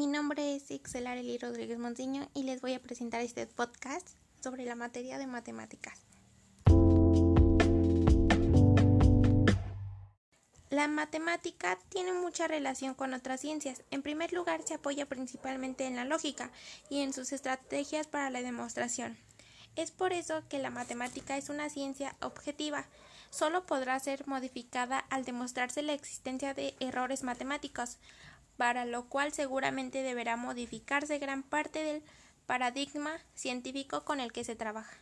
Mi nombre es Ixel Arely Rodríguez Montiño y les voy a presentar este podcast sobre la materia de matemáticas. La matemática tiene mucha relación con otras ciencias. En primer lugar, se apoya principalmente en la lógica y en sus estrategias para la demostración. Es por eso que la matemática es una ciencia objetiva. Solo podrá ser modificada al demostrarse la existencia de errores matemáticos, para lo cual seguramente deberá modificarse gran parte del paradigma científico con el que se trabaja.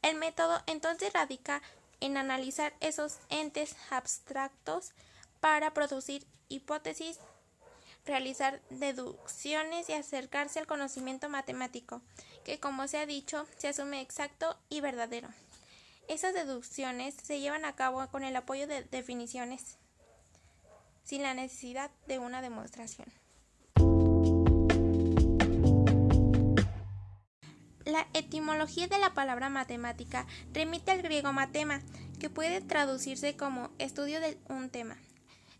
El método entonces radica en analizar esos entes abstractos para producir hipótesis, realizar deducciones y acercarse al conocimiento matemático, que como se ha dicho, se asume exacto y verdadero. Esas deducciones se llevan a cabo con el apoyo de definiciones sin la necesidad de una demostración. La etimología de la palabra matemática remite al griego matema, que puede traducirse como estudio de un tema.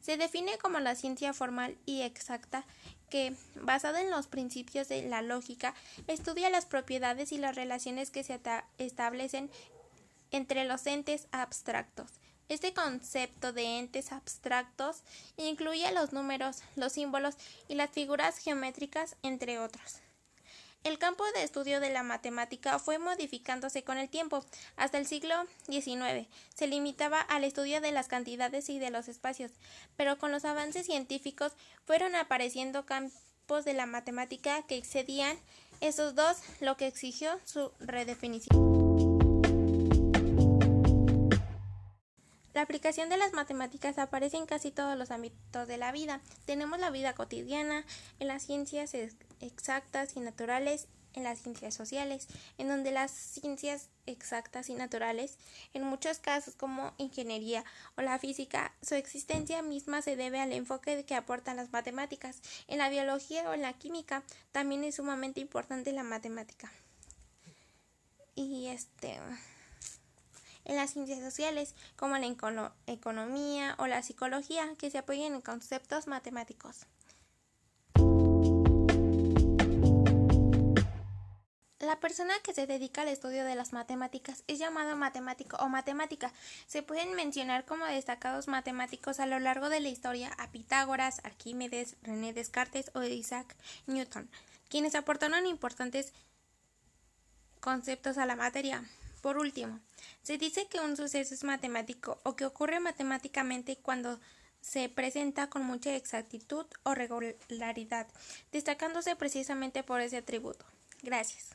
Se define como la ciencia formal y exacta que, basada en los principios de la lógica, estudia las propiedades y las relaciones que se establecen entre los entes abstractos este concepto de entes abstractos incluye los números, los símbolos y las figuras geométricas, entre otros. El campo de estudio de la matemática fue modificándose con el tiempo. Hasta el siglo XIX se limitaba al estudio de las cantidades y de los espacios, pero con los avances científicos fueron apareciendo campos de la matemática que excedían esos dos, lo que exigió su redefinición. La aplicación de las matemáticas aparece en casi todos los ámbitos de la vida. Tenemos la vida cotidiana, en las ciencias exactas y naturales, en las ciencias sociales, en donde las ciencias exactas y naturales, en muchos casos como ingeniería o la física, su existencia misma se debe al enfoque que aportan las matemáticas. En la biología o en la química también es sumamente importante la matemática. Y este en las ciencias sociales, como la economía o la psicología, que se apoyan en conceptos matemáticos. La persona que se dedica al estudio de las matemáticas es llamado matemático o matemática. Se pueden mencionar como destacados matemáticos a lo largo de la historia a Pitágoras, Arquímedes, René Descartes o Isaac Newton, quienes aportaron importantes conceptos a la materia. Por último, se dice que un suceso es matemático o que ocurre matemáticamente cuando se presenta con mucha exactitud o regularidad, destacándose precisamente por ese atributo. Gracias.